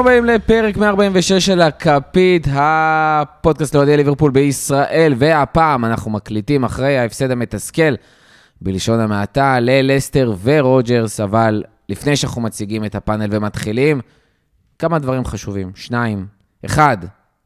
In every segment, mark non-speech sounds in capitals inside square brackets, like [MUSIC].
הבאים לפרק 146 של הכפית, הפודקאסט לאוהדי ליברפול בישראל, והפעם אנחנו מקליטים אחרי ההפסד המתסכל, בלשון המעטה, ללסטר ורוג'רס, אבל לפני שאנחנו מציגים את הפאנל ומתחילים, כמה דברים חשובים. שניים. אחד,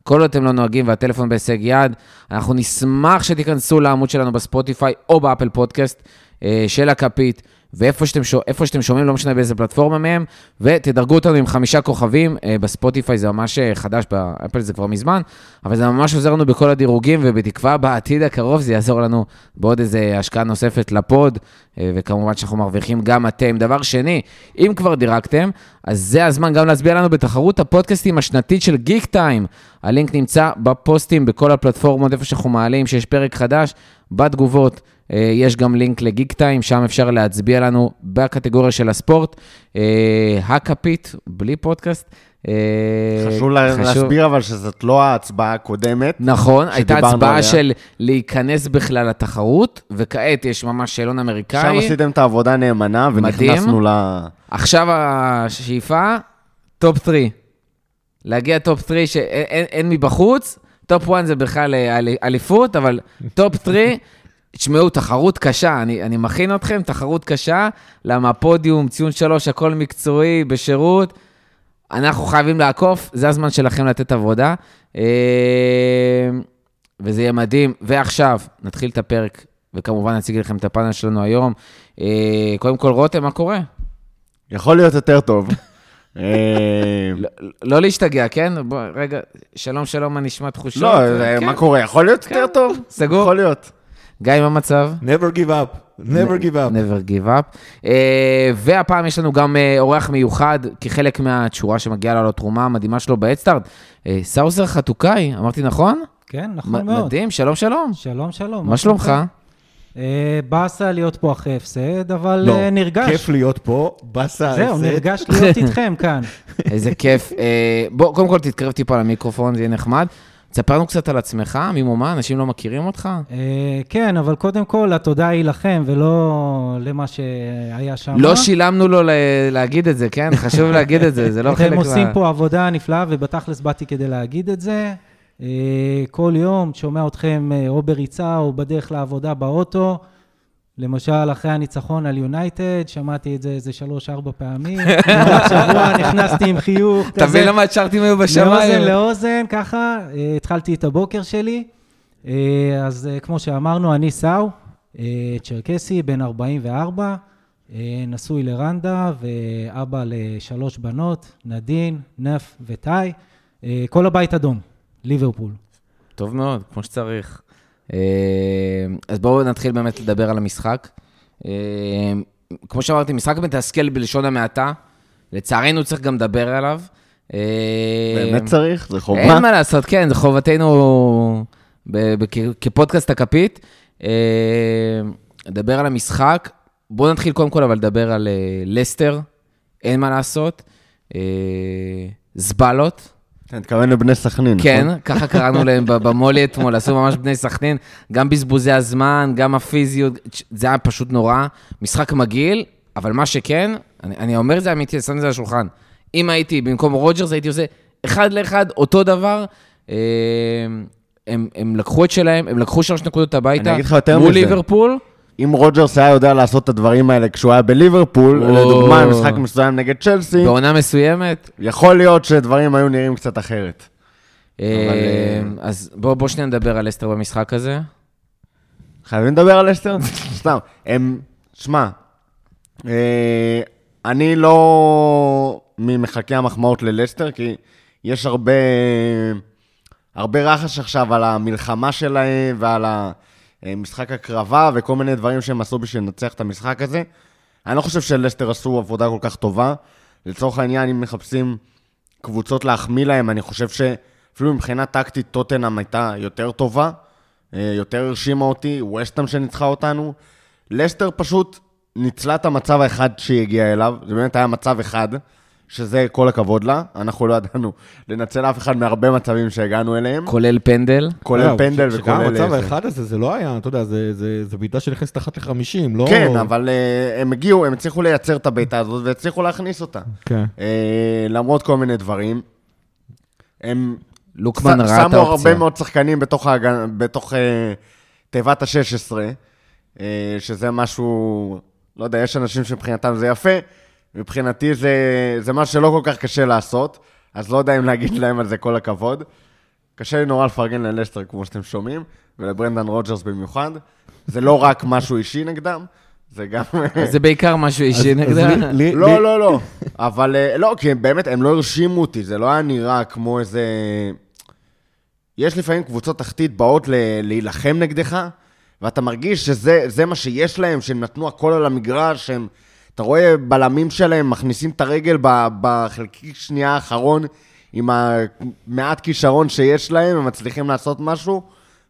כל עוד אתם לא נוהגים והטלפון בהישג יד, אנחנו נשמח שתיכנסו לעמוד שלנו בספוטיפיי או באפל פודקאסט אה, של הכפית. ואיפה שאתם, איפה שאתם שומעים, לא משנה באיזה פלטפורמה מהם, ותדרגו אותנו עם חמישה כוכבים. אה, בספוטיפיי זה ממש אה, חדש, באפל זה כבר מזמן, אבל זה ממש עוזר לנו בכל הדירוגים, ובתקווה בעתיד הקרוב זה יעזור לנו בעוד איזה השקעה נוספת לפוד, אה, וכמובן שאנחנו מרוויחים גם אתם. דבר שני, אם כבר דירגתם, אז זה הזמן גם להצביע לנו בתחרות הפודקאסטים השנתית של גיק טיים. הלינק נמצא בפוסטים בכל הפלטפורמות, איפה שאנחנו מעלים, שיש פרק חדש, בתגובות. אה, יש גם לינק לגיקטיים, שם אפשר להצביע לנו בקטגוריה של הספורט. אה, הכפית, בלי פודקאסט. אה, חשוב לה- להסביר אבל שזאת לא ההצבעה הקודמת. נכון, הייתה הצבעה. של להיכנס בכלל לתחרות, וכעת יש ממש שאלון אמריקאי. שם עשיתם את העבודה נאמנה ונכנסנו ל... עכשיו השאיפה, טופ 3. להגיע טופ 3 שאין אין, אין מבחוץ, טופ 1 זה בכלל אל- אליפות, אבל טופ 3, תשמעו, תחרות קשה, אני, אני מכין אתכם, תחרות קשה, למה הפודיום, ציון 3, הכל מקצועי, בשירות. אנחנו חייבים לעקוף, זה הזמן שלכם לתת עבודה. אה, וזה יהיה מדהים. ועכשיו, נתחיל את הפרק, וכמובן נציג לכם את הפאנל שלנו היום. אה, קודם כל, רותם, מה קורה? יכול להיות יותר טוב. [LAUGHS] אה, לא- לא להשתגע, כן? בוא, רגע, שלום, שלום, מה נשמע תחושות? לא, כן. מה קורה? יכול להיות יותר טוב? סגור? יכול להיות. גיא, מה המצב? never give up, never give up. never give up. Uh, והפעם יש לנו גם uh, אורח מיוחד, כחלק מהתשורה שמגיעה לו על התרומה המדהימה שלו באדסטארט. Uh, סאוזר חתוקאי, אמרתי נכון? כן, נכון מאוד. מדהים, שלום, שלום. שלום, שלום. מה שלומך? אה, באסה להיות פה אחרי הפסד, אבל לא, אה, נרגש. כיף להיות פה, באסה זהו, ההפסד. נרגש להיות [LAUGHS] איתכם כאן. איזה כיף. Uh, בוא, קודם כל תתקרב טיפה למיקרופון, זה יהיה נחמד. תספר לנו קצת על עצמך, ממומה, אנשים לא מכירים אותך? אה, כן, אבל קודם כל, התודה היא לכם, ולא למה שהיה שם. לא שילמנו לו להגיד את זה, כן? [LAUGHS] חשוב להגיד את זה, זה לא חלק אתם מה... עושים פה עבודה נפלאה, ובתכלס באתי כדי להגיד את זה. אה, כל יום שומע אתכם אה, או בריצה או בדרך לעבודה באוטו. למשל, אחרי הניצחון על יונייטד, שמעתי את זה איזה שלוש-ארבע פעמים. [LAUGHS] שבוע נכנסתי עם חיוך כזה. תבין למה הצ'ארטים היו מאוזן בשמיים. לאוזן, ככה, אה, התחלתי את הבוקר שלי. אה, אז אה, כמו שאמרנו, אני סאו, צ'רקסי, בן 44, אה, נשוי לרנדה ואבא לשלוש בנות, נדין, נף וטאי. כל הבית אדום, ליברפול. טוב מאוד, כמו שצריך. אה, אז בואו נתחיל באמת לדבר על המשחק. אה, כמו שאמרתי, משחק מתסכל בלשון המעטה. לצערנו צריך גם לדבר עליו. אה, באמת צריך? זה חובה? אין מה לעשות, כן, זו חובתנו ב- ב- כ- כפודקאסט הכפית. לדבר על המשחק. בואו נתחיל קודם כל אבל לדבר על לסטר, אין מה לעשות. זבלות. אתה מתכוון לבני סכנין, כן, נכון? ככה קראנו להם במולינו אתמול, עשו ממש בני סכנין, גם בזבוזי הזמן, גם הפיזיות, זה היה פשוט נורא. משחק מגעיל, אבל מה שכן, אני, אני אומר את זה אמיתי, שם את זה על השולחן. אם הייתי במקום רוג'רס, הייתי עושה אחד לאחד, אותו דבר. אה, הם, הם לקחו את שלהם, הם לקחו שלוש נקודות הביתה. מול. ליברפול. אם רוג'רס היה יודע לעשות את הדברים האלה כשהוא היה בליברפול, או. לדוגמה, משחק מסוים נגד צ'לסי, בעונה מסוימת. יכול להיות שדברים היו נראים קצת אחרת. אה, אבל, אה, אז בואו בוא שנייה נדבר על אסטר במשחק הזה. חייבים לדבר על אסטר? [LAUGHS] סתם. הם, שמע, אה, אני לא ממחלקי המחמאות ללסטר, כי יש הרבה, הרבה רחש עכשיו על המלחמה שלהם ועל המשחק הקרבה וכל מיני דברים שהם עשו בשביל לנצח את המשחק הזה. אני לא חושב שלסטר עשו עבודה כל כך טובה. לצורך העניין, אם מחפשים קבוצות להחמיא להם, אני חושב שאפילו מבחינה טקטית טוטנאם הייתה יותר טובה, אה, יותר הרשימה אותי, ווסטהאם שניצחה אותנו. לסטר פשוט ניצלה את המצב האחד שהיא הגיעה אליו, זה באמת היה מצב אחד, שזה כל הכבוד לה. אנחנו לא ידענו לנצל אף אחד מהרבה מצבים שהגענו אליהם, כולל פנדל. כולל לא, פנדל ש- וכולל... שגם המצב זה. האחד הזה, זה לא היה, אתה יודע, זה- זה זה בעיטה שנכנסת אחת לחמישים, לא... כן, אבל אה, הם הגיעו, הם הצליחו לייצר את הבעיטה הזאת והצליחו להכניס אותה. כן. אה, למרות כל מיני דברים. הם לוקמן ש- ראה את שמו הרבה האופציה. מאוד שחקנים בתוך, אה, תיבת ה-16, אה, שזה משהו, לא יודע, יש אנשים שמבחינתם זה יפה, מבחינתי זה, זה משהו שלא כל כך קשה לעשות, אז לא יודע אם להגיד להם על זה כל הכבוד. קשה לי נורא לפרגן ללסטר, כמו שאתם שומעים, ולברנדן רוג'רס במיוחד. זה לא רק משהו אישי נגדם, זה גם... זה בעיקר משהו אישי לי- לא, לא, לא. אבל אה, לא, כי באמת, הם לא הרשימו אותי, זה לא היה נראה כמו איזה... יש לפעמים קבוצות תחתית באות ל- להילחם נגדך, ואתה מרגיש שזה זה מה שיש להם, שהם נתנו הכל על המגרש, שהם... אתה רואה בלמים שלהם מכניסים את הרגל ב- בחלקיק שנייה האחרון, עם המעט כישרון שיש להם, הם מצליחים לעשות משהו,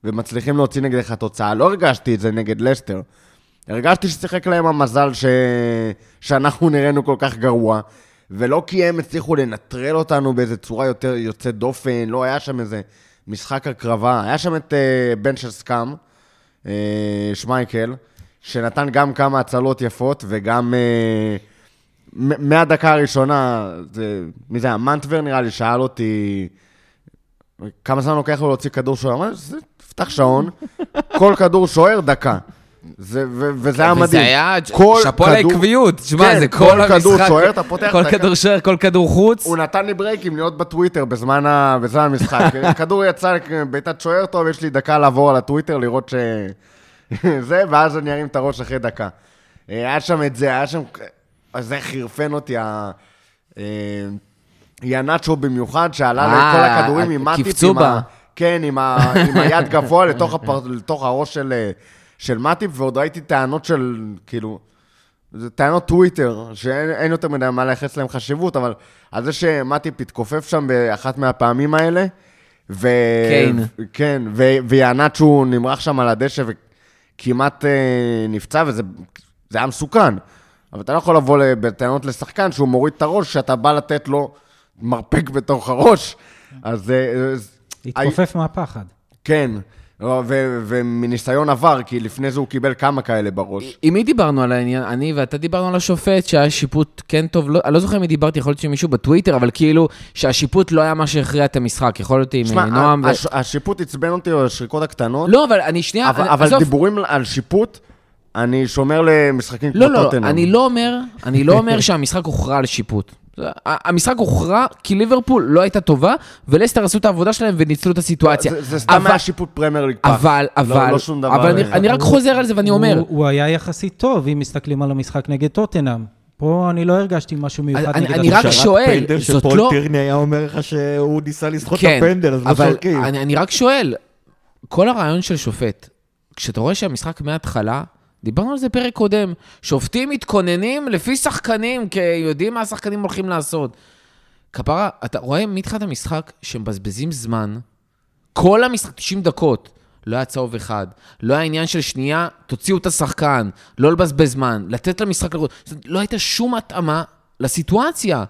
ומצליחים להוציא נגדך תוצאה. לא הרגשתי את זה נגד לסטר. הרגשתי ששיחק להם המזל ש... שאנחנו נראינו כל כך גרוע, ולא כי הם הצליחו לנטרל אותנו באיזו צורה יותר יוצאת דופן, לא היה שם איזה משחק הקרבה. היה שם את uh, בן של סקאם, uh, שמייקל, שנתן גם כמה הצלות יפות, וגם uh, מהדקה הראשונה, זה, מי זה היה? מנטבר נראה לי, שאל אותי כמה זמן לוקח לו להוציא כדור שוער. אמרתי, "זה- תפתח שעון, כל כדור שוער, דקה. זה, ו- וזה היה מדהים. וזה היה כל שאפו על כדור- העקביות. שמע, כן, זה כל כל כדור המשחק. שוער, אתה פותח כל כדור שוער, כל כדור חוץ. הוא נתן לי ברייקים להיות בטוויטר בזמן, ה... בזמן המשחק. [LAUGHS] כדור יצא, בעיטת שוער טוב, יש לי דקה לעבור על הטוויטר, לראות ש... [LAUGHS] זה, ואז אני ארים את הראש אחרי דקה. אה, היה שם את זה, היה שם... אז זה חירפן אותי, ה... אה, ינאצ'ו במיוחד, שעלה אה, הכדורים עם מאטיפ, קפצו עם בה. כן, עם, ה... עם היד גבוה [LAUGHS] לתוך, הפר... לתוך הראש של, של מאטיפ, ועוד ראיתי טענות של, כאילו, זה טענות טוויטר, שאין אין יותר מדי מה לייחס להם חשיבות, אבל על זה שמטיפ התכופף שם באחת מהפעמים האלה, ו... קיין. כן, ו... ויענת נמרח שם על הדשא וכמעט אה, נפצע, וזה זה היה מסוכן. אבל אתה לא יכול לבוא בטענות לשחקן שהוא מוריד את הראש, שאתה בא לתת לו מרפק בתוך הראש. אז... אה, אז- התכופף מהפחד. כן, ו- ומניסיון עבר, כי לפני זה הוא קיבל כמה כאלה בראש. עם מי דיברנו על העניין? אני ואתה דיברנו על השופט, שהיה שיפוט כן טוב, לא, אני לא זוכר אם דיברתי, יכול להיות שמישהו בטוויטר, אבל כאילו, שהשיפוט לא היה מה שהכריע את המשחק, יכול להיות עם שמע, אה, נועם ו... הש- השיפוט עצבן אותי על השריקות הקטנות, לא, אבל אני שנייה, אבל, אני- אבל עזוב. דיבורים על שיפוט, אני שומר למשחקים כמו לא, לא, טוטנאם. אני לא אומר, אני לא אומר שהמשחק הוכרע על שיפוט. המשחק הוכרע כי ליברפול לא הייתה טובה, ולסטר עשו את העבודה שלהם וניצלו את הסיטואציה. זה, זה סתם היה שיפוט פרמייר ליג פח. אבל, אבל, לא שום דבר. אבל אני, אני רק חוזר על זה ואני אומר, הוא, הוא היה יחסית טוב, אם מסתכלים על המשחק נגד טוטנאם. פה אני לא הרגשתי משהו מיוחד אני- נגד אני רק. שואל, זאת שפול לא- טירני היה אומר לך שהוא ניסה לסחוט את כן, הפנדל, אז לא אבל שורקים. אני, אני רק שואל, כל הרעיון של שופט, כשאתה רואה שהמשחק מההתחלה, דיברנו על זה פרק קודם, שופטים מתכוננים לפי שחקנים, כי יודעים מה השחקנים הולכים לעשות. כפרה, אתה רואה מתחילת המשחק שמבזבזים זמן, כל המשחק, 90 דקות, לא היה צהוב אחד, לא היה עניין של שנייה, תוציאו את השחקן, לא לבזבז זמן, לתת למשחק לראות. לא הייתה שום התאמה לסיטואציה.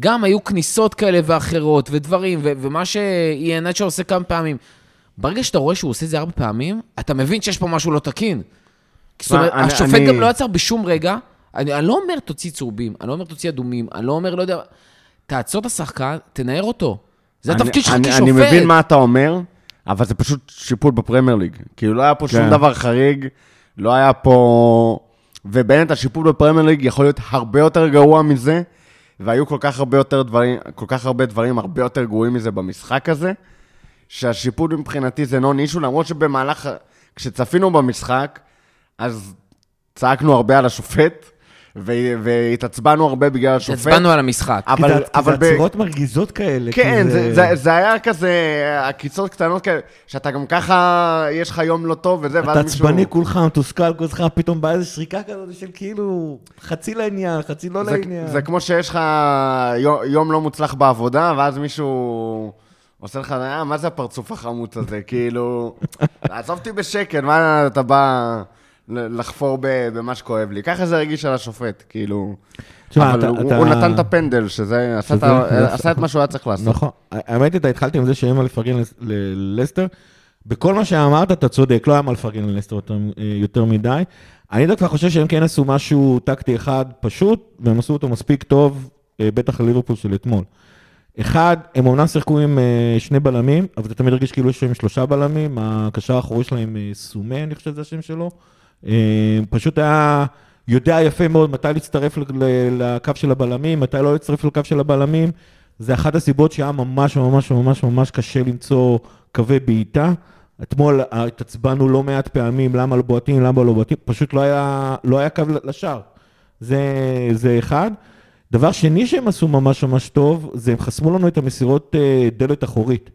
גם היו כניסות כאלה ואחרות, ודברים, ו- ומה שאיינצ'ה עושה כמה פעמים. ברגע שאתה רואה שהוא עושה את זה ארבע פעמים, אתה מבין שיש פה משהו לא תקין. זאת אומרת, אני- השופט אני- גם לא עצר בשום רגע. אני, אני לא אומר תוציא צהובים, אני לא אומר תוציא אדומים, אני לא אומר, לא יודע... תעצור את השחקן, תנער אותו. זה אני- התפקיד שלך כשופט. אני מבין מה אתה אומר, אבל זה פשוט שיפוט בפרמייר ליג. כאילו, לא היה פה שום כן. דבר חריג, לא היה פה... ובאמת, השיפוט בפרמייר ליג יכול להיות הרבה יותר גרוע מזה, והיו כל כך הרבה יותר דברים, כל כך הרבה דברים הרבה יותר גרועים מזה במשחק הזה, שהשיפוט מבחינתי זה נון אישו, למרות שבמהלך... כשצפינו במשחק, אז צעקנו הרבה על השופט, והתעצבנו הרבה בגלל השופט. הצבענו על המשחק. כי אבל, זה- כי אבל זה ב- עצירות מרגיזות כאלה. כן, זה, זה, זה היה כזה, עקיצות קטנות כאלה, שאתה גם ככה, יש לך יום לא טוב וזה, ואז אתה מישהו... עצבני כולך, מתוסכל כולך, פתאום באה איזו שריקה כזאת של כאילו חצי לעניין, חצי לא זה, לעניין. זה כמו שיש לך יום, יום לא מוצלח בעבודה, ואז מישהו עושה לך, אה, מה זה הפרצוף החמוץ הזה? [LAUGHS] כאילו, עזוב אותי בשקט, מה אתה בא לחפור במה שכואב לי. ככה זה הרגיש על השופט, כאילו... תשמע, אבל אתה- הוא אתה- הוא נתן את הפנדל, שזה... עשה את עשה את מה שהוא היה צריך לעשות. נכון. האמת, אתה התחלתי עם זה שאין מה לפרגן לס- ללסטר. בכל מה שאמרת, אתה צודק, לא היה מה לפרגן ללסטר יותר, אה, יותר מדי. אני דווקא חושב שהם כן עשו משהו טקטי אחד פשוט, והם עשו אותו מספיק טוב, אה, בטח לליברפול של אתמול. אחד, הם אומנם שיחקו עם אה, שני בלמים, אבל אתה תמיד הרגיש כאילו יש להם שלושה בלמים, הקשר האחורי שלהם סומה, אני חושב שזה השם שלו. אה, פשוט היה יודע יפה מאוד מתי להצטרף לקו של הבלמים, מתי לא להצטרף לקו של הבלמים. זה אחת הסיבות שהיה ממש ממש ממש ממש קשה למצוא קווי בעיטה. אתמול התעצבנו לא מעט פעמים, למה לא בועטים, למה לא בועטים, פשוט לא היה, לא היה קו לשער. זה, זה אחד. דבר שני שהם עשו ממש ממש טוב, זה הם חסמו לנו את המסירות אה, דלת אחורית.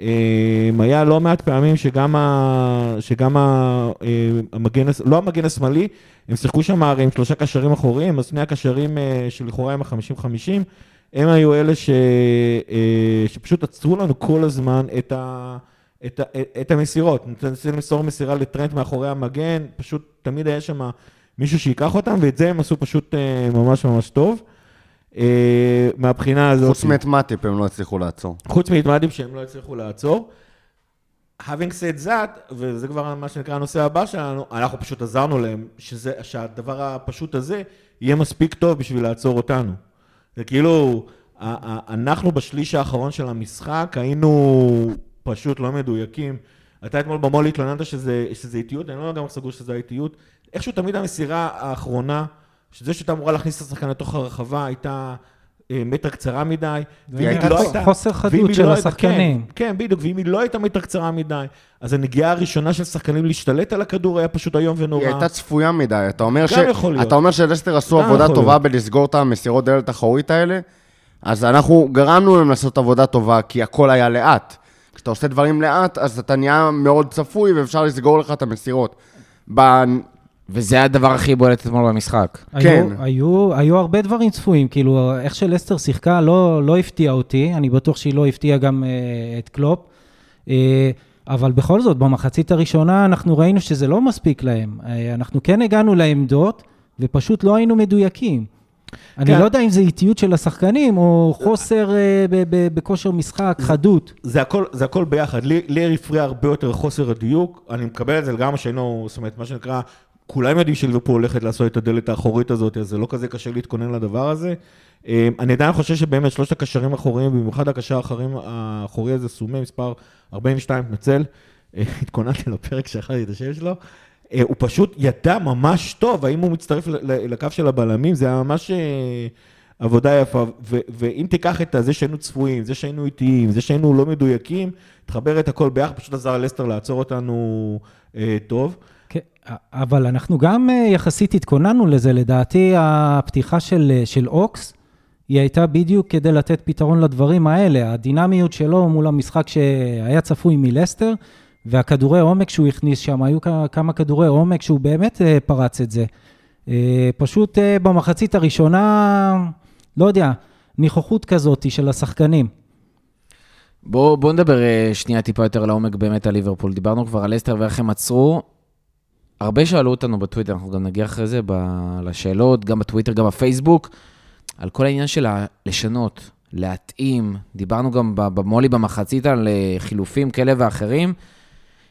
אה, היה לא מעט פעמים שגם, ה, שגם ה, אה, המגן, לא המגן השמאלי, הם שיחקו שם הרי עם שלושה קשרים אחוריים, אז שני הקשרים אה, שלכאורה הם ה-50-50, הם היו אלה ש, אה, שפשוט עצרו לנו כל הזמן את, ה, את, ה, את המסירות. ננסה למסור מסירה לטרנט מאחורי המגן, פשוט תמיד היה שם מישהו שיקח אותם, ואת זה הם עשו פשוט אה, ממש ממש טוב. אה, מהבחינה הזאת... חוץ מאת מאטיפ הם לא הצליחו לעצור. חוץ מהתמדים שהם לא הצליחו לעצור. having said that, וזה כבר מה שנקרא הנושא הבא שלנו, אנחנו פשוט עזרנו להם, שזה, שהדבר הפשוט הזה יהיה מספיק טוב בשביל לעצור אותנו. זה כאילו, אנחנו בשליש האחרון של המשחק היינו פשוט לא מדויקים. אתה אתמול במו"ל התלוננת שזה, שזה איטיות, אני לא לגמרי סגור שזה האיטיות. איכשהו תמיד המסירה האחרונה, שזה שהייתה אמורה להכניס את השחקן לתוך הרחבה, הייתה אה, מטר קצרה מדי. ואם הייתה לא חוס- הייתה- חוסר חדות של לא השחקנים. כן, כן, בדיוק, ואם היא לא הייתה מטר קצרה מדי, אז הנגיעה הראשונה של שחקנים להשתלט על הכדור היה פשוט איום ונורא. היא הייתה צפויה מדי. אתה אומר, להיות. אתה אומר שלסטר עשו עבודה טובה להיות. בלסגור את המסירות דלת אחורית האלה, אז אנחנו גרמנו להם לעשות עבודה טובה, כי הכל היה לאט. כשאתה עושה דברים לאט, אז אתה נהיה מאוד צפוי ואפשר לסגור לך את המסירות. וזה הדבר הכי בולט אתמול במשחק. כן. היו, היו, היו הרבה דברים צפויים, כאילו, איך שלסטר שיחקה לא, לא הפתיע אותי, אני בטוח שהיא לא הפתיעה גם uh, את קלופ, uh, אבל בכל זאת, במחצית הראשונה אנחנו ראינו שזה לא מספיק להם. Uh, אנחנו כן הגענו לעמדות, ופשוט לא היינו מדויקים. אני כן. לא יודע אם זה איטיות של השחקנים, או חוסר ב- ב- בכושר משחק, חדות. זה הכל, זה הכל ביחד. לי, לי הפריע הרבה יותר חוסר הדיוק. אני מקבל את זה לגמרי שהיינו, זאת אומרת, מה שנקרא, כולם יודעים שליברפול הולכת לעשות את הדלת האחורית הזאת, אז זה לא כזה קשה להתכונן לדבר הזה. אה, אני עדיין חושב שבאמת שלושת הקשרים האחוריים, במיוחד הקשר האחורי הזה, סומי, מספר 42, מתנצל, אה, התכוננתי לפרק שאכלתי את השם שלו. אה, הוא פשוט ידע ממש טוב, האם הוא מצטרף לקו של הבלמים, זה היה ממש אה, עבודה יפה. ואם תיקח את זה שהיינו צפויים, זה שהיינו איטיים, זה שהיינו לא מדויקים, תחבר את הכל ביחד, פשוט עזר לסטר לעצור אותנו טוב. אבל אנחנו גם אה, יחסית התכוננו לזה. לדעתי, הפתיחה של, אה, של אוקס, היא הייתה בדיוק כדי לתת פתרון לדברים האלה. הדינמיות שלו מול המשחק שהיה צפוי מלסטר, והכדורי עומק שהוא הכניס שם, היו כמה כדורי עומק שהוא באמת אה, פרץ את זה. פשוט במחצית הראשונה, לא יודע, ניחוחות כזאת של השחקנים. בואו בוא נדבר שנייה טיפה יותר לעומק באמת על ליברפול. דיברנו כבר על אסטר ואיך הם עצרו. הרבה שאלו אותנו בטוויטר, אנחנו גם נגיע אחרי זה ב- לשאלות, גם בטוויטר, גם בפייסבוק, על כל העניין של לשנות, להתאים. דיברנו גם במולי במחצית על אה, חילופים כאלה ואחרים.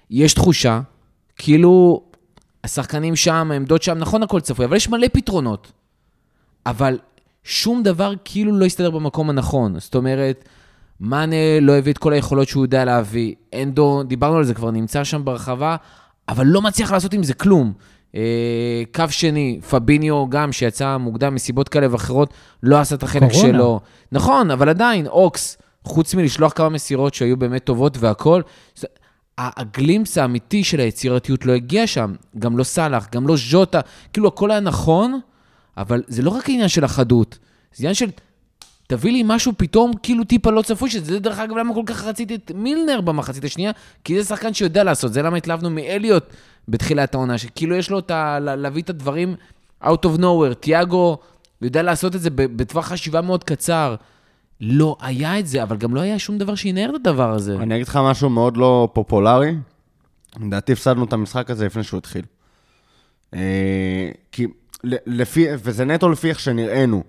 יש תחושה, כאילו השחקנים שם, העמדות שם, נכון הכל צפוי, אבל יש מלא פתרונות. אבל שום דבר כאילו לא הסתדר במקום הנכון. זאת אומרת, מאנה לא הביא את כל היכולות שהוא יודע להביא. אנדו, דיברנו על זה כבר, נמצא שם ברחבה, אבל לא מצליח לעשות עם זה כלום. אה, קו שני, פביניו גם, שיצא מוקדם מסיבות כאלה ואחרות, לא עשה את החלק קורונה. שלו. נכון, אבל עדיין, אוקס, חוץ מלשלוח כמה מסירות שהיו באמת טובות והכול, הגלימפס האמיתי של היצירתיות לא הגיע שם. גם לא סאלח, גם לא ז'וטה, כאילו הכל היה נכון, אבל זה לא רק העניין של החדות, זה עניין של תביא לי משהו פתאום כאילו טיפה לא צפוי, שזה דרך אגב למה כל כך רציתי את מילנר במחצית השנייה, כי זה שחקן שיודע לעשות, זה למה התלהבנו מאליוט בתחילת העונה, שכאילו יש לו את ה... לה- להביא את הדברים out of nowhere, תיאגו יודע לעשות את זה בטווח חשיבה מאוד קצר. לא היה את זה, אבל גם לא היה שום דבר שינער את הדבר הזה. אני אגיד לך משהו מאוד לא פופולרי. לדעתי הפסדנו את המשחק הזה לפני שהוא התחיל. אה, כי לפי, וזה נטו לפי איך שנראינו.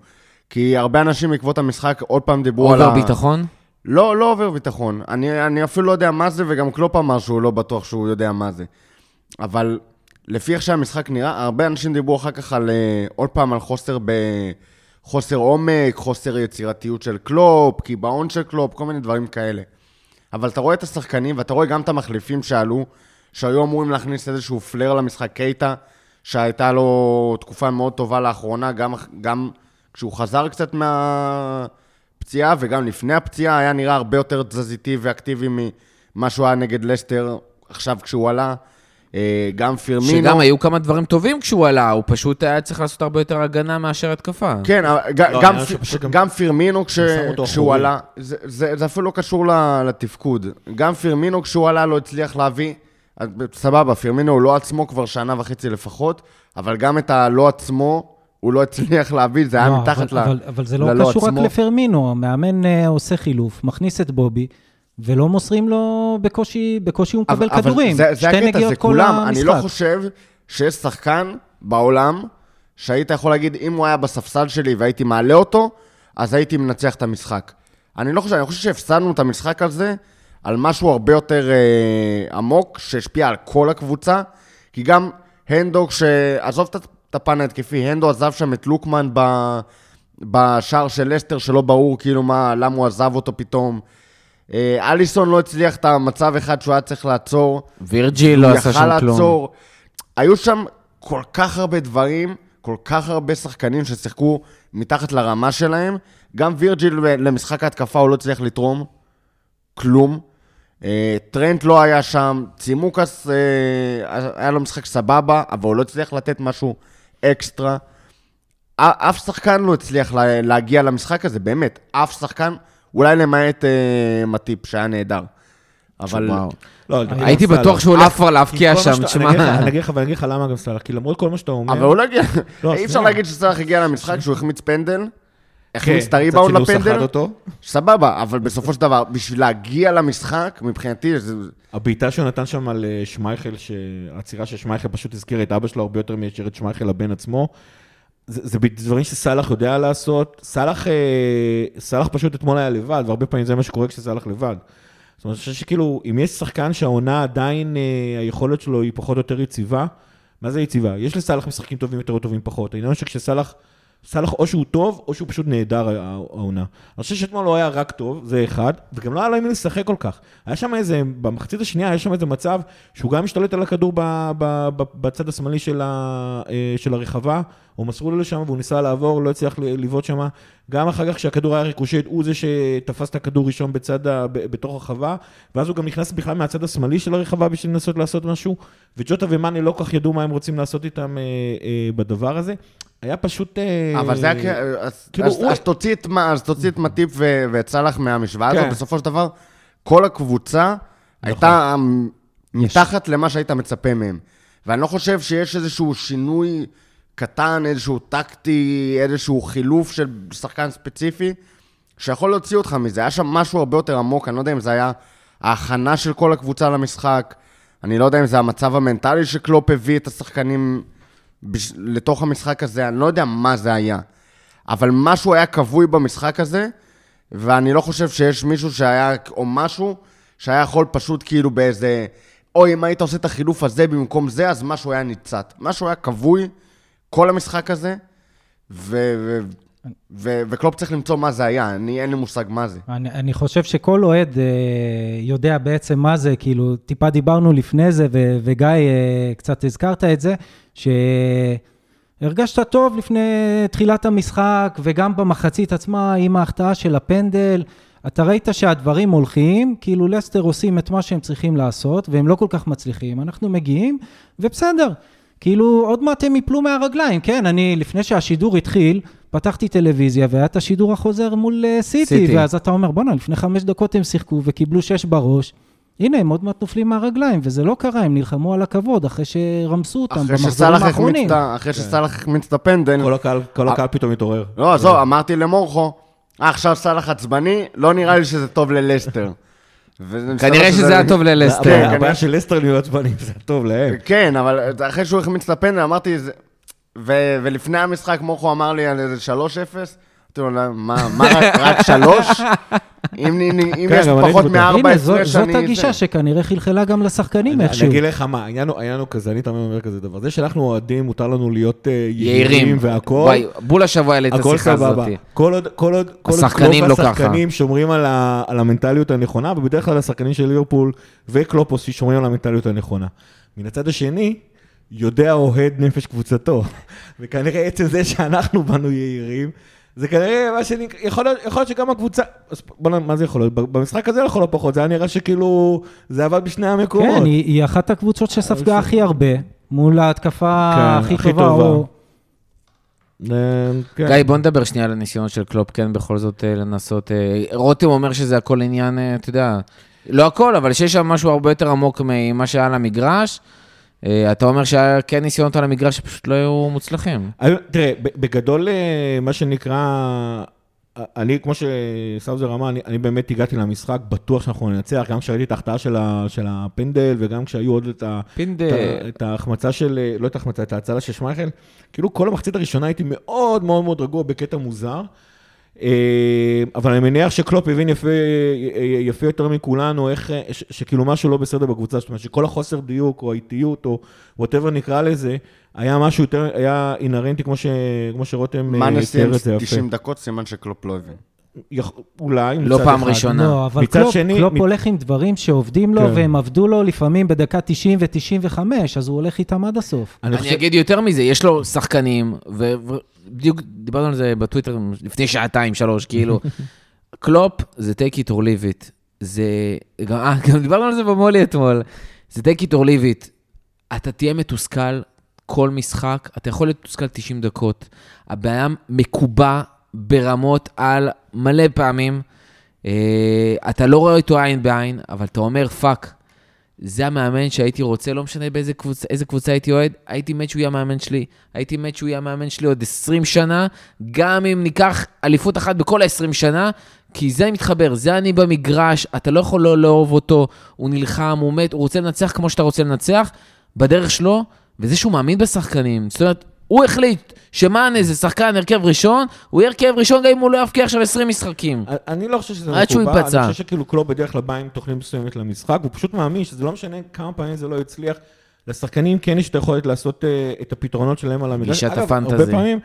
כי הרבה אנשים בעקבות המשחק עוד פעם דיברו על ה... אובר ביטחון? לא, לא עובר ביטחון. אני, אני אפילו לא יודע מה זה, וגם קלופ אמר שהוא לא בטוח שהוא יודע מה זה. אבל לפי איך שהמשחק נראה, הרבה אנשים דיברו אחר כך על, אה, עוד פעם על חוסר ב... חוסר עומק, חוסר יצירתיות של קלופ, קיבעון של קלופ, כל מיני דברים כאלה. אבל אתה רואה את השחקנים, ואתה רואה גם את המחליפים שעלו, שהיו אמורים להכניס איזשהו פלר למשחק קייטה, שהייתה לו תקופה מאוד טובה לאחרונה, גם, גם כשהוא חזר קצת מהפציעה, וגם לפני הפציעה היה נראה הרבה יותר תזזיתי ואקטיבי ממה שהוא היה נגד לסטר עכשיו כשהוא עלה. אה, גם פירמינו... שגם היו כמה דברים טובים כשהוא עלה, הוא פשוט היה צריך לעשות הרבה יותר הגנה מאשר התקפה. כן, לא, גם, פירמינו כש, כשהוא עלה, זה, זה, זה אפילו לא קשור לתפקוד. גם פירמינו כשהוא עלה לא הצליח להביא, סבבה, פירמינו הוא לא עצמו כבר שנה וחצי לפחות, אבל גם את הלא עצמו, הוא לא הצליח להביא, זה היה לא, מתחת אבל, ל, אבל, אבל זה לא קשור עצמו. רק לפירמינו, המאמן uh, עושה חילוף, מכניס את בובי. ולא מוסרים לו בקושי, בקושי הוא מקבל אבל, כדורים. אבל זה, זה הקטע, זה כולם. המשחק. אני לא חושב שיש שחקן בעולם שהיית יכול להגיד, אם הוא היה בספסל שלי והייתי מעלה אותו, אז הייתי מנצח את המשחק. אני לא חושב, אני חושב שהפסדנו את המשחק הזה על משהו הרבה יותר אה, עמוק, שהשפיע על כל הקבוצה, כי גם הנדו, עזוב את הפן ההתקפי, הנדו עזב שם את לוקמן ב, בשער של לסטר, שלא ברור כאילו מה, למה הוא עזב אותו פתאום. אה, אליסון לא הצליח את המצב אחד שהוא היה צריך לעצור. וירג'יל לא עשה שם כלום. לעצור. היו שם כל כך הרבה דברים, כל כך הרבה שחקנים ששיחקו מתחת לרמה שלהם. גם וירג'יל למשחק ההתקפה הוא לא הצליח לתרום כלום. אה, טרנט לא היה שם, צימוקס אה, היה לו משחק סבבה, אבל הוא לא הצליח לתת משהו אקסטרה. אף שחקן לא הצליח להגיע למשחק הזה, באמת, אף שחקן. אולי למעט אה, מטיפ, שהיה נהדר. אבל... לא, הייתי בטוח שהוא הולך כבר להבקיע שם, תשמע. אני אגיד לך, ואני אגיד לך למה גם סלאח, כי למרות כל מה שאתה אומר... אבל הוא לא הגיע, לא, אי אפשר להגיד שסלאח הגיע למשחק שהוא החמיץ פנדל, החמיץ את הריבאונד לפנדל, סבבה, אבל בסופו של דבר, בשביל להגיע למשחק, מבחינתי... הבעיטה שהוא נתן שם על אה, שמייכל, העצירה של שמייכל פשוט הזכירה את אבא שלו הרבה יותר מאשר את שמייכל לבן עצמו. זה, זה דברים שסאלח יודע לעשות. סאלח, אה, סאלח פשוט אתמול היה לבד, והרבה פעמים זה מה שקורה כשסאלח לבד. זאת אומרת, אני חושב שכאילו, אם יש שחקן שהעונה עדיין, אה, היכולת שלו היא פחות או יותר יציבה, מה זה יציבה? יש לסאלח משחקים טובים יותר או טובים פחות. העניין שכשסאלח... סאלח או שהוא טוב, או שהוא פשוט נהדר העונה. אני חושב שאתמול לא היה רק טוב, זה אחד, וגם לא היה לו עם לשחק כל כך. היה שם איזה, במחצית השנייה היה שם איזה מצב שהוא גם משתלט על הכדור ב, ב, ב, בצד השמאלי של, ה, אה, של הרחבה, או מסרו לו לשם והוא ניסה לעבור, לא הצליח לבעוט שם. גם אחר כך כשהכדור היה ריקושט, הוא זה שתפס את הכדור ראשון בצד, ב, בתוך הרחבה, ואז הוא גם נכנס בכלל מהצד השמאלי של הרחבה בשביל לנסות לעשות משהו, וג'וטה ומאני לא כל כך ידעו מה הם רוצים לעשות איתם אה, אה, בדבר הזה. היה פשוט... אה, אבל זה היה... כאילו, אז, הוא... אז תוציא את, אז תוציא את מטיפ ו... ואת סאלח מהמשוואה כן. הזאת, בסופו של דבר, כל הקבוצה נכון. הייתה מתחת למה שהיית מצפה מהם. ואני לא חושב שיש איזשהו שינוי קטן, איזשהו טקטי, איזשהו חילוף של שחקן ספציפי, שיכול להוציא אותך מזה. היה שם משהו הרבה יותר עמוק, אני לא יודע אם זה היה ההכנה של כל הקבוצה למשחק, אני לא יודע אם זה המצב המנטלי שקלופ הביא את השחקנים בש... לתוך המשחק הזה, אני לא יודע מה זה היה, אבל משהו היה כבוי במשחק הזה, ואני לא חושב שיש מישהו שהיה, או משהו, שהיה יכול פשוט כאילו באיזה, אוי, אם היית עושה את החילוף הזה במקום זה, אז משהו היה ניצת. משהו היה כבוי, כל המשחק הזה, ו... ו... ו- וקלופ צריך למצוא מה זה היה, אני, אין לי מושג מה זה. אני, אני חושב שכל אוהד אה, יודע בעצם מה זה, כאילו, טיפה דיברנו לפני זה, ו- וגיא, אה, קצת הזכרת את זה, שהרגשת טוב לפני תחילת המשחק, וגם במחצית עצמה, עם ההחטאה של הפנדל, אתה ראית שהדברים הולכים, כאילו לסטר עושים את מה שהם צריכים לעשות, והם לא כל כך מצליחים, אנחנו מגיעים, ובסדר. כאילו, עוד מעט הם יפלו מהרגליים, כן, אני, לפני שהשידור התחיל, פתחתי טלוויזיה והיה את השידור החוזר מול uh, סיטי, סיטי, ואז אתה אומר, בואנה, לפני חמש דקות הם שיחקו וקיבלו שש בראש. הנה, הם עוד מעט נופלים מהרגליים, וזה לא קרה, הם נלחמו על הכבוד אחרי שרמסו אותם במחזורים האחרונים. אחרי כן. שסאלח החמיץ את הפנדל. כל הקהל, כל הקהל פתאום התעורר. לא, עזוב, אמרתי למורכו, אה, עכשיו סאלח עצבני, לא נראה לי שזה טוב ללסטר. כנראה שזה היה טוב ללסטר. כן, הבעיה- של לסטר להיות עצבנים, זה טוב להם. כן, אבל אחרי שהוא החמיץ את הפנדל, אמרתי, ולפני המשחק מוחו אמר לי על איזה 3-0, אמרתי לו, "לא, מה, רק- 3? אם אם כן, יש אני פחות מארבע זו- הפרש, זאת אני... הגישה שכנראה חלחלה גם לשחקנים אני איכשהו. אגיד לך מה, העניין הוא- כזה, אני תמיד אומר כזה דבר. זה שאנחנו אוהדים, מותר לנו להיות אה, יהירים. יהירים והכול. וואי, בול השבוע העלה את השיחה הזאת. כל עוד, כל עוד, כל עוד השחקנים לא והשחקנים שומרים על, המנטליות הנכונה, ובדרך כלל השחקנים של ליברפול וקלופוס שומרים על המנטליות הנכונה. מן הצד השני, יודע אוהד נפש קבוצתו. [LAUGHS] וכנראה עצם זה שאנחנו באנו יהירים, זה כנראה מה שנקרא, יכול להיות, יכול להיות שגם הקבוצה, בוא נ... מה זה יכול להיות? במשחק הזה לכל הפחות, זה היה נראה שכאילו, זה עבד בשני המקומות. כן, היא היא אחת הקבוצות שספגה הכי הרבה, מול ההתקפה כן, הכי הכי טובה. טובה. או- אה, כן. גיא, בוא נדבר שנייה על הניסיונות של קלופ, כן, בכל זאת אה, לנסות. אה, רותם אומר שזה הכל עניין, אה, אתה יודע, לא הכל, אבל שיש שם משהו הרבה יותר עמוק ממה שהיה על המגרש. אה, אתה אומר שהיה כן ניסיונות על המגרש שפשוט לא היו מוצלחים. היו- תראה, בגדול, אה, מה שנקרא, אה, אני, כמו שסאוזר אמר, אני, אני באמת הגעתי למשחק, בטוח שאנחנו ננצח, גם כשראיתי את ההחטאה של, ה- של הפנדל, וגם כשהיו עוד את, ה, את, פינדל. ה- את ההחמצה של, אה, לא את ההחמצה, את ההצלה של שמייכל, כאילו כל המחצית הראשונה הייתי מאוד מאוד מאוד רגוע בקטע מוזר. אה, אבל אני מניח שקלופ הבין יפה, יפה יותר מכולנו, איך, אה, ש, שכאילו משהו לא בסדר בקבוצה, זאת אומרת שכל החוסר דיוק או האיטיות או whatever נקרא לזה, היה משהו יותר, היה אינהרנטי כמו, ש, כמו שרותם מה אה, תיאר את זה יפה. 90 דקות, סימן שקלופ לא הבין. יכ- אולי, לא פעם אחד. ראשונה. לא, אבל קלופ, שני- קלופ מצ- הולך עם דברים שעובדים לו, כן. והם עבדו לו לפעמים בדקה 90 ו-95, אז הוא הולך איתם עד הסוף. אני אני חושב, אגיד יותר מזה, יש לו שחקנים, ובדיוק דיברנו על זה בטוויטר לפני שעתיים, שלוש, כאילו, [LAUGHS] קלופ זה take it or leave it. זה, גם, אה, גם דיברנו על זה במולי אתמול. זה take it or leave it. אתה תהיה מתוסכל כל משחק, אתה יכול להיות מתוסכל 90 דקות. הבעיה מקובע ברמות על מלא פעמים. אה, אתה לא רואה אותו עין בעין, אבל אתה אומר, fuck, זה המאמן שהייתי רוצה, לא משנה באיזה קבוצה, איזה קבוצה הייתי אוהד, הייתי מת שהוא יהיה המאמן שלי. הייתי מת שהוא יהיה המאמן שלי עוד 20 שנה, גם אם ניקח אליפות אחת בכל ה-20 שנה, כי זה מתחבר, זה אני במגרש, אתה לא יכול לא לאהוב אותו, הוא נלחם, הוא מת, הוא רוצה לנצח כמו שאתה רוצה לנצח, בדרך שלו, וזה שהוא מאמין בשחקנים. זאת אומרת, הוא החליט שמאנה זה שחקן הרכב ראשון, הוא יהיה הרכב ראשון גם אם הוא לא יבקיע עכשיו 20 משחקים. אני לא חושב שזה עד שהוא מקובל, ייפצע. אני חושב שכאילו קלופ בדרך כלל בא עם תוכנית מסוימת למשחק, הוא פשוט מאמין שזה לא משנה כמה פעמים זה לא יצליח. לשחקנים כן יש את היכולת לעשות אה, את הפתרונות שלהם על המגרש. גישת הפנטזי. הרבה פעמים,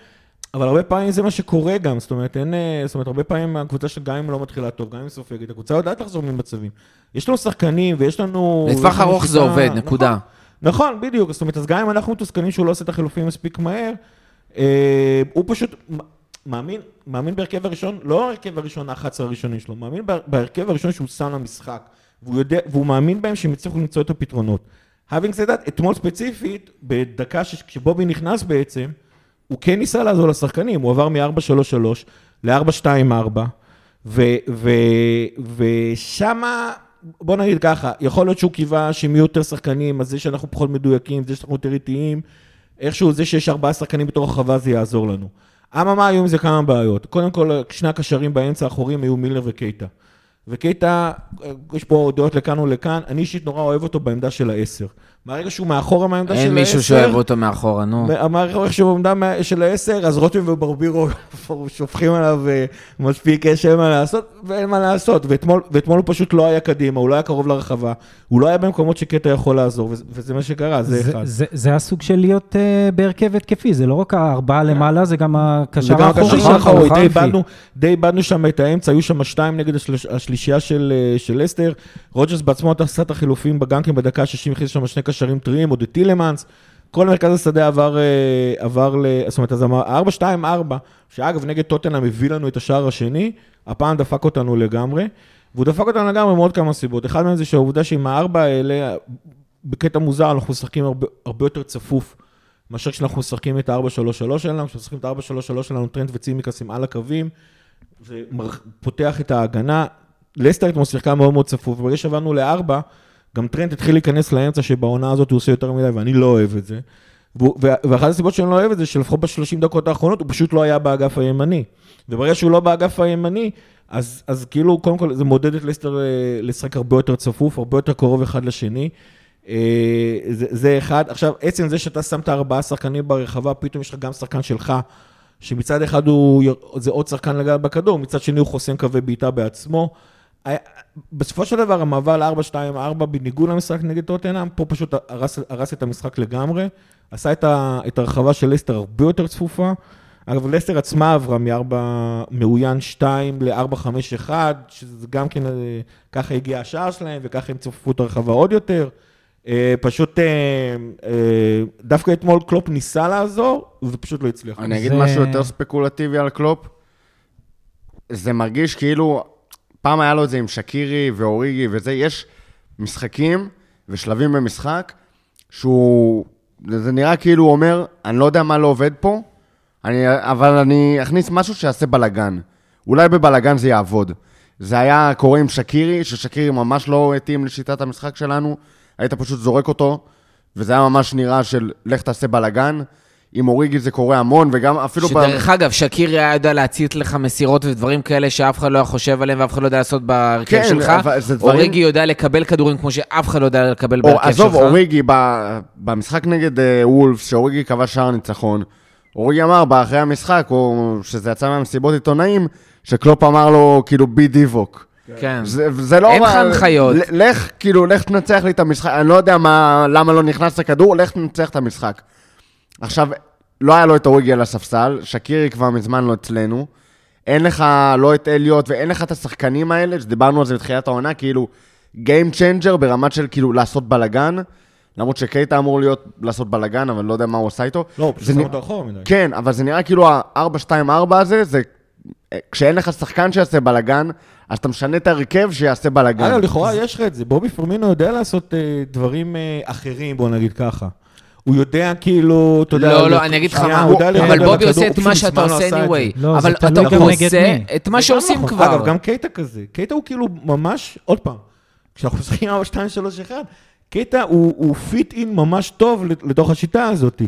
אבל הרבה פעמים זה מה שקורה גם, זאת אומרת, אין, אה, זאת אומרת, הרבה פעמים הקבוצה שגם אם לא מתחילה טוב, גם אם סופגת, הקבוצה יודעת לחזור ממצבים. יש לנו שחקנים ויש לנו... לטווח ארוך זה עובד. נקודה. נכון, בדיוק. זאת אומרת, אז גם אם אנחנו מתוסכלים שהוא לא עושה את החילופים מספיק מהר, אה, הוא פשוט מאמין, מאמין בהרכב הראשון, לא ההרכב הראשון, ה-11 הראשונים שלו, מאמין בה- בהרכב הראשון שהוא שם למשחק. והוא, יודע, והוא מאמין בהם שהם יצליחו למצוא את הפתרונות. having said that, אתמול ספציפית, בדקה ש- כשבובי נכנס בעצם, הוא כן ניסה לעזור לשחקנים, הוא עבר מ-4-3-3 ל-4-2-4, ושמה, בוא נגיד ככה, יכול להיות שהוא קיווה שהם יהיו יותר שחקנים, אז זה שאנחנו פחות מדויקים, זה שאנחנו יותר איטיים, איכשהו זה שיש ארבעה שחקנים בתוך הרחבה זה יעזור לנו. אממה, היו עם זה כמה בעיות. קודם כל, שני הקשרים באמצע האחוריים היו מילר וקייטה. וקייטה, יש פה דעות לכאן ולכאן, אני אישית נורא אוהב אותו בעמדה של העשר. מהרגע שהוא מאחורה מהעמדה של העשר... אין מישהו שאוהב אותו מאחורה, נו. מהרגע שהוא בעמדה מה- של העשר, אז רותם וברבירו [LAUGHS] שופכים עליו אה, מספיק אש, אין מה לעשות, ואין מה לעשות. ואתמול, ואתמול הוא פשוט לא היה קדימה, הוא לא היה קרוב לרחבה, הוא לא היה במקומות שקטע יכול לעזור, וזה- וזה מה שקרה, זה זה- אחד. זה- זה הסוג של להיות אה, בהרכב התקפי, זה לא רק הארבעה למעלה, זה גם הקשר האחורי. של האחורי, די. איבדנו, שם את האמצע, היו שם שתיים נגד השלישייה של, אה, של לסטר. רוג'רס בעצמו עשה את החילופים בגנקים בדקה ה-60, הכניס שם שני קשרים טריים, עוד את טילמנס. כל מרכז השדה עבר, אה, עבר ל... זאת אומרת, אז אמר, 4-2-4, שאגב, נגד טוטנאם הביא לנו את השער השני, הפעם דפק אותנו לגמרי, והוא דפק אותנו לגמרי מעוד כמה סיבות. אחד מהם זה שהעובדה שעם הארבע האלה, בקטע מוזר, אנחנו משחקים הרבה, הרבה יותר צפוף. מאשר כשאנחנו משחקים את ה-4-3-3 שלנו, משחקים את ה-4-3-3 שלנו, טרנט וצימיקאס על הקווים, זה מר- פותח את ההגנה. לסטר אתמול שיחקה מאוד מאוד צפוף, וברגע שעברנו לארבע, גם טרנד התחיל להיכנס לאמצע שבעונה הזאת הוא עושה יותר מדי, ואני לא אוהב את זה. ואחת הסיבות שאני לא אוהב את זה, שלפחות בשלושים דקות האחרונות הוא פשוט לא היה באגף הימני. וברגע שהוא לא באגף הימני, אז, אז כאילו, קודם כל, זה מעודד את לסטר אה, לשחק הרבה יותר צפוף, הרבה יותר קרוב אחד לשני. אה, זה, זה אחד. עכשיו, עצם זה שאתה שמת ארבעה שחקנים ברחבה, פתאום יש לך גם שחקן שלך, שמצד אחד הוא, זה עוד שחקן לגעת בכדור, מצד שני הוא חוסם קווי בעיטה בעצמו. היה- בסופו של דבר, המעבר ל-4-2-4, בניגוד למשחק נגד טוטנאם, פה פשוט הרס, הרס את המשחק לגמרי, עשה את, ה, את הרחבה של לסטר הרבה יותר צפופה. אגב, לסטר עצמה עברה מ-4 מאוין 2 ל-4-5-1, שזה גם כן, אה, ככה הגיע השער שלהם, וככה הם צפפו את הרחבה עוד יותר. אה, פשוט, אה, אה, דווקא אתמול קלופ ניסה לעזור, ופשוט לא הצליח. אני אגיד זה- משהו יותר ספקולטיבי על קלופ. זה מרגיש כאילו, פעם היה לו את זה עם שקירי ואוריגי וזה, יש משחקים ושלבים במשחק שהוא, זה נראה כאילו הוא אומר, אני לא יודע מה לא עובד פה, אני, אבל אני אכניס משהו שיעשה בלאגן. אולי בבלאגן זה יעבוד. זה היה קורה עם שקירי, ששקירי ממש לא התאים לשיטת המשחק שלנו, היית פשוט זורק אותו, וזה היה ממש נראה של לך תעשה בלאגן. עם אוריגי זה קורה המון, וגם אפילו... שדרך אגב, שקירי היה יודע להציץ לך מסירות ודברים כאלה שאף אחד לא היה חושב עליהם ואף אחד לא יודע לעשות בהרכב כן, שלך. דברים- אוריגי יודע לקבל כדורים כמו שאף אחד לא יודע לקבל בהרכב שלך. עזוב, אוריגי, ב- במשחק נגד אה, וולפס, שאוריגי כבש שער ניצחון, אוריגי אמר באחרי המשחק, או שזה יצא מהמסיבות עיתונאים, שקלופ אמר לו, כאילו, בי דיווק. כן. זה, זה לא... אין לך הנחיות. לך, כאילו, לך תנצח לי את המשחק, אני לא יודע מה, למה לא נכנס לכדור, לך תנצח את המשחק. עכשיו, לא היה לו את אוריגי על הספסל, שקירי כבר מזמן לא אצלנו. אין לך לא את אליוט ואין לך את השחקנים האלה, שדיברנו על זה בתחילת העונה, כאילו, Game Changer ברמת של כאילו לעשות בלאגן. למרות שקייטה אמור להיות לעשות בלאגן, אבל לא יודע מה הוא עושה איתו. לא, פשוט זה שם אותו אחורה מדי. כן, אבל זה נראה כאילו ה-4-2-4 הזה, זה... כשאין לך שחקן שיעשה בלאגן, אז אתה משנה את ההרכב שיעשה בלאגן. אגב, לכאורה יש לך את זה. בובי פרמינו יודע לעשות אה, דברים אה, אחרים, בוא נגיד ככה. הוא יודע כאילו, אתה יודע... לא, לא, אני אגיד לך מה, אבל בובי עושה את מה שאתה לא עושה anyway. לא, אבל אתה עושה. את מה שעושים נכון. כבר. אגב, גם קייטה כזה. קייטה הוא כאילו ממש, עוד פעם, כשאנחנו משחקים 4, 2, 3, 1, קייטה הוא, fit in ממש טוב לתוך השיטה הזאת.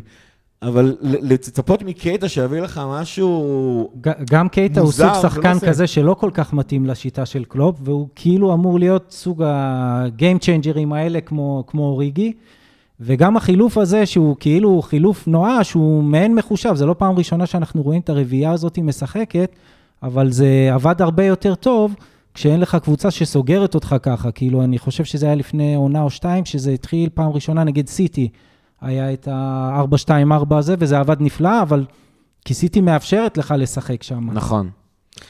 אבל לצפות מקייטה שיביא לך משהו... גם קייטה הוא סוג לא שחקן זה. כזה שלא כל כך מתאים לשיטה של קלופ, והוא כאילו אמור להיות סוג ה-game changerים האלה כמו, כמו אוריגי. וגם החילוף הזה, שהוא כאילו חילוף נואש, הוא מעין מחושב, זה לא פעם ראשונה שאנחנו רואים את הרביעייה הזאת משחקת, אבל זה עבד הרבה יותר טוב כשאין לך קבוצה שסוגרת אותך ככה. כאילו, אני חושב שזה היה לפני עונה או שתיים, שזה התחיל פעם ראשונה נגד סיטי. היה את ה-4-2-4 הזה, וזה עבד נפלא, אבל כי סיטי מאפשרת לך לשחק שם. נכון.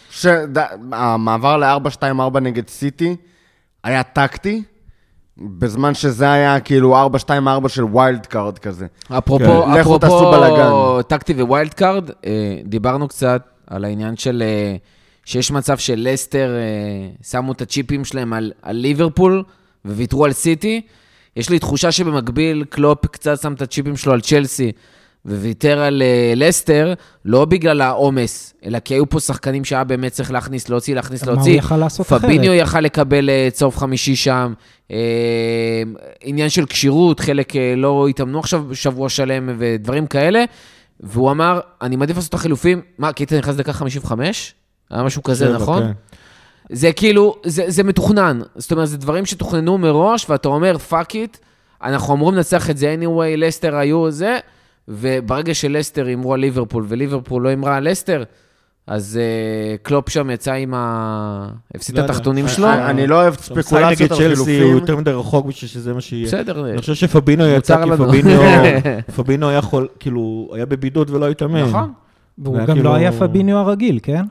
שהמעבר ל-4-2-4 נגד סיטי היה טקטי, בזמן שזה היה כאילו 4-2-4 של wild card כזה. אפרופו, כן. לכו תעשו בלאגן. אפרופו טקטי ו wild card, אה, דיברנו קצת על העניין של, אה, שיש מצב של לסטר אה, שמו את הצ'יפים שלהם על, על ליברפול וויתרו על סיטי. יש לי תחושה שבמקביל קלופ קצת שם את הצ'יפים שלו על צ'לסי וויתר על אה, לסטר, לא בגלל העומס, אלא כי היו פה שחקנים שהיה באמת צריך להכניס, להוציא, להכניס, מה הוא להוציא. יכל לעשות אחרת? פביניו יכל לקבל אה, צהוב חמישי שם. אה, עניין של כשירות, חלק לא התאמנו עכשיו שבוע שלם ודברים כאלה. והוא אמר, אני מעדיף לעשות את החילופים. מה, קייטה נכנס לדקה 55? היה משהו כזה, שבע, נכון? כן. זה כאילו, זה, זה מתוכנן. זאת אומרת, זה דברים שתוכננו מראש, ואתה אומר, fuck it, אנחנו אמורים לנצח את זה anyway, לסטר היו זה, וברגע שלסטר הימרו על ליברפול, וליברפול לא הימרה על לסטר, אז אה, קלופ שם יצא עם ה... הפסיד לא את יודע. התחתונים אני- שלו. אני- אני לא אוהב ספקולציות על צ'לסי הוא חילופים. יותר מדי רחוק בשביל שזה מה שיהיה. בסדר. אני חושב שפבינו יצא כי לנו. פבינו, [LAUGHS] פבינו היה יכול, כאילו, היה בבידוד ולא התאמן. נכון. והוא גם כאילו- לא היה פביניו הרגיל, כן?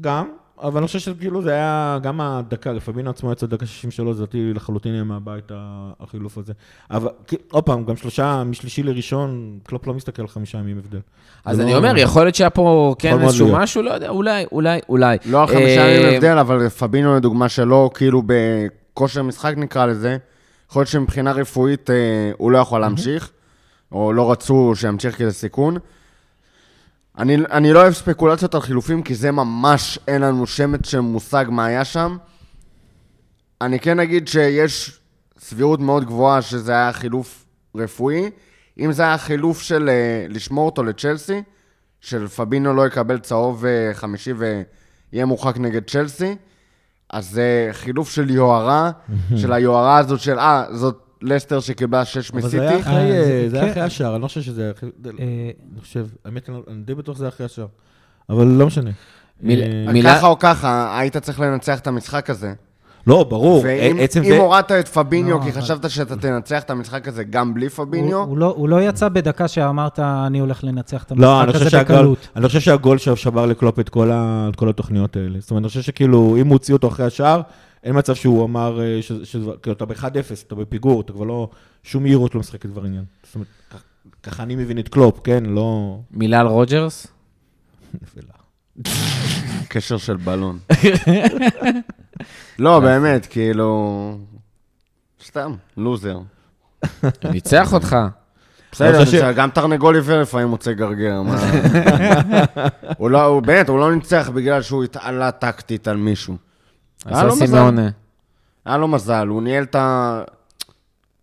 גם, אבל אני חושב שכאילו זה היה, גם הדקה, לפבינו עצמו יצא דקה 63, זה אותי לחלוטין היה מהבית החילוף הזה. אבל עוד פעם, גם שלושה, משלישי לראשון, קלופ לא מסתכל על חמישה ימים הבדל. אז אני לא- אומר, יכול להיות שהיה פה כן איזשהו. משהו, לא יודע, אולי, אולי, אולי. לא החמישה אה, ימים הבדל, אבל פבינו לדוגמה שלו, כאילו בכושר משחק נקרא לזה, יכול להיות שמבחינה רפואית אה, הוא לא יכול להמשיך, או לא רצו שימשיך כי זה סיכון. אני, אני לא אוהב ספקולציות על חילופים, כי זה ממש, אין לנו שמץ של מושג מה היה שם. אני כן אגיד שיש סבירות מאוד גבוהה שזה היה חילוף רפואי. אם זה היה חילוף של אה, לשמור אותו לצ'לסי, של פבינו לא יקבל צהוב אה, חמישי יהיה מורחק נגד צ'לסי, אז זה חילוף של יוהרה, [LAUGHS] של היוהרה הזאת של, אה, זאת לסטר שקיבלה 6 אבל זה היה מסיטי. אחרי, אה, זה- זה היה כן. אחרי השער, אני לא חושב שזה היה אחרי... אה, אני חושב, האמת, אני לא- אני די בטוח שזה היה אחרי השער. אבל לא משנה. אה, ככה או ככה, היית צריך לנצח את המשחק הזה. לא, ברור. ואם. הורדת את פביניו לא, כי חשבת שאתה תנצח את המשחק הזה גם בלי פביניו, הוא, לא, הוא לא יצא בדקה שאמרת, אני הולך לנצח את לא, אני המשחק חושב הזה שהגול, בקלות. אני חושב שהגול שבר לקלופ את כל, ה, את כל התוכניות האלה. זאת אומרת, אני חושב שכאילו, אם הוא הוציא אותו אחרי השער, אין מצב שהוא אמר, אה, ש- ש- כאילו, אתה ב-1-0, אתה בפיגור, אתה כבר לא, שום מהירות לא משחקת כבר עניין. זאת אומרת, ככה אני מבין את קלופ, כן? לא... מילה על רוג'רס? נפלה. קשר של בלון. לא, באמת, כאילו... סתם, לוזר. ניצח אותך. בסדר, גם תרנגול עיוור לפעמים מוצא גרגר. לא, הוא באמת, הוא לא ניצח בגלל שהוא התעלה טקטית על מישהו. היה לו עשה מזל. סימאונה. היה לו מזל, הוא ניהל את ה...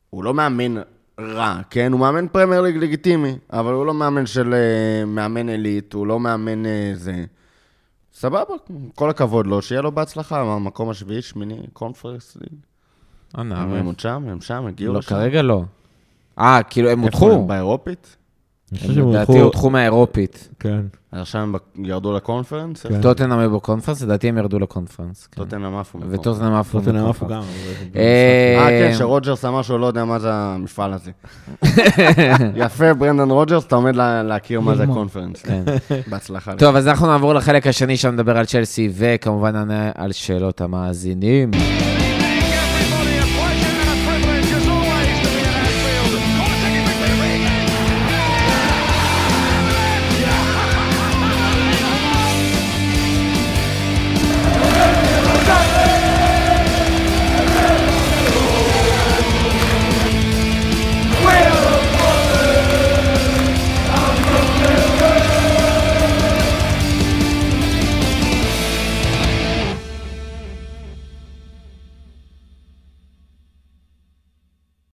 הוא לא מאמן רע, כן? הוא מאמן פרמייר ליג לגיטימי, אבל הוא לא מאמן של אה, מאמן עילית, הוא לא מאמן אה, זה. סבבה, כל הכבוד לו, שיהיה לו בהצלחה, המקום השביעי, שמיני, קונפרנס ליג. הם עוד שם, הם שם, הגיעו לא, לשם. כרגע לא. אה, כאילו הם איפה הודחו. הם? באירופית? אני חושב הם שהם לדעתי הלכו- הודחו מהאירופית. כן. עכשיו הם ירדו לקונפרנס? כן. טוטנאם היו בקונפרנס, לדעתי הם ירדו לקונפרנס. כן. טוטנאם עפו. וטוטנאם עפו. טוטנאם עפו. גם. אה, אה, כן, שרוג'רס אמר שהוא לא יודע מה זה המפעל הזה. [LAUGHS] יפה, ברנדון רוג'רס, אתה עומד לה- להכיר מה זה ללמוד. הקונפרנס. כן. [LAUGHS] בהצלחה. טוב, אז אנחנו נעבור לחלק השני שם נדבר על צ'לסי, וכמובן נענה על שאלות המאזינים.